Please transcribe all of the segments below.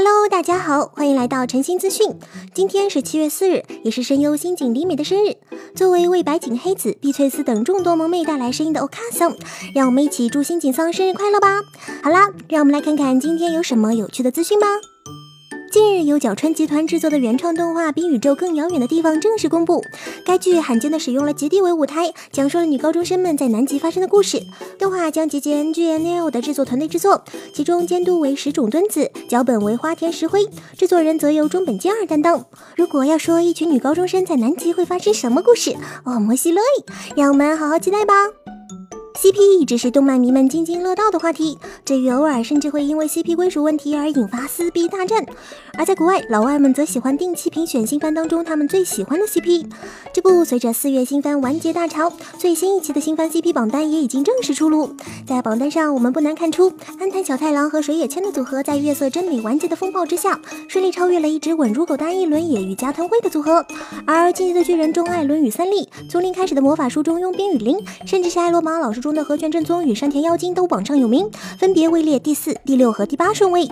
Hello，大家好，欢迎来到晨星资讯。今天是七月四日，也是声优新井里美的生日。作为为白井黑子、碧翠丝等众多萌妹带来声音的 Okasan，让我们一起祝新井桑生日快乐吧。好啦，让我们来看看今天有什么有趣的资讯吧。由角川集团制作的原创动画《比宇宙更遥远的地方》正式公布。该剧罕见的使用了极地为舞台，讲述了女高中生们在南极发生的故事。动画将集结 NGNL 的制作团队制作，其中监督为石冢敦子，脚本为花田石灰，制作人则由中本健二担当。如果要说一群女高中生在南极会发生什么故事，哦，摩西乐意，让我们好好期待吧。CP 一直是动漫迷们津津乐道的话题，至于偶尔甚至会因为 CP 归属问题而引发撕逼大战。而在国外，老外们则喜欢定期评选新番当中他们最喜欢的 CP。这不，随着四月新番完结大潮，最新一期的新番 CP 榜单也已经正式出炉。在榜单上，我们不难看出，安藤小太郎和水野千的组合在月色真理完结的风暴之下，顺利超越了一直稳如狗的安一伦也与加藤辉的组合。而进击的巨人中艾伦与三笠，从零开始的魔法书中佣兵与林，甚至是艾罗马老师中中的和泉正宗与山田妖精都榜上有名，分别位列第四、第六和第八顺位。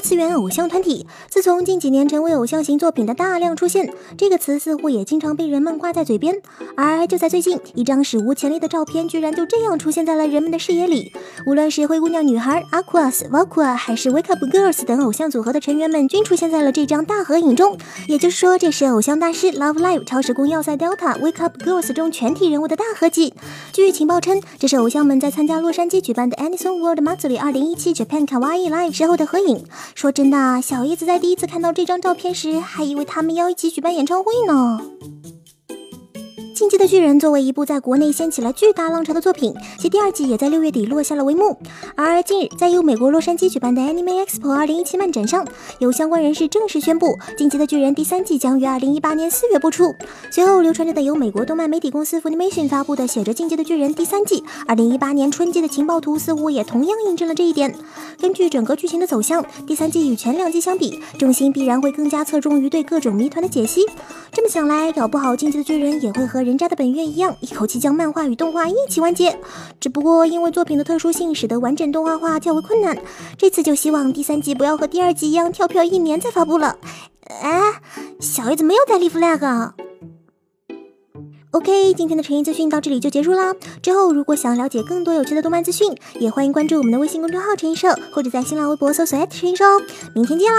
次元偶像团体，自从近几年成为偶像型作品的大量出现，这个词似乎也经常被人们挂在嘴边。而就在最近，一张史无前例的照片居然就这样出现在了人们的视野里。无论是灰姑娘女孩 Aquas、Vakua，还是 Wake Up Girls 等偶像组合的成员们，均出现在了这张大合影中。也就是说，这是偶像大师 Love Live 超时空要塞 Delta Wake Up Girls 中全体人物的大合集。据情报称，这是偶像们在参加洛杉矶举办的 Anison World Matsuri 2017 Japan Kawaii Live 时候的合影。说真的，小叶子在第一次看到这张照片时，还以为他们要一起举办演唱会呢。进击的巨人作为一部在国内掀起了巨大浪潮的作品，其第二季也在六月底落下了帷幕。而近日，在由美国洛杉矶举办的 Anime Expo 2017漫展上，有相关人士正式宣布，《进击的巨人》第三季将于2018年四月播出。随后流传着的由美国动漫媒体公司 Funimation 发布的写着《进击的巨人》第三季2018年春季的情报图，似乎也同样印证了这一点。根据整个剧情的走向，第三季与前两季相比，重心必然会更加侧重于对各种谜团的解析。这么想来，搞不好《进击的巨人》也会和人人渣的本愿一样，一口气将漫画与动画一起完结。只不过因为作品的特殊性，使得完整动画化较为困难。这次就希望第三季不要和第二季一样跳票一年再发布了。哎，小叶子没有在立 flag。OK，今天的晨音资讯到这里就结束啦。之后如果想了解更多有趣的动漫资讯，也欢迎关注我们的微信公众号“陈音社”，或者在新浪微博搜索“陈音社”哦。明天见啦！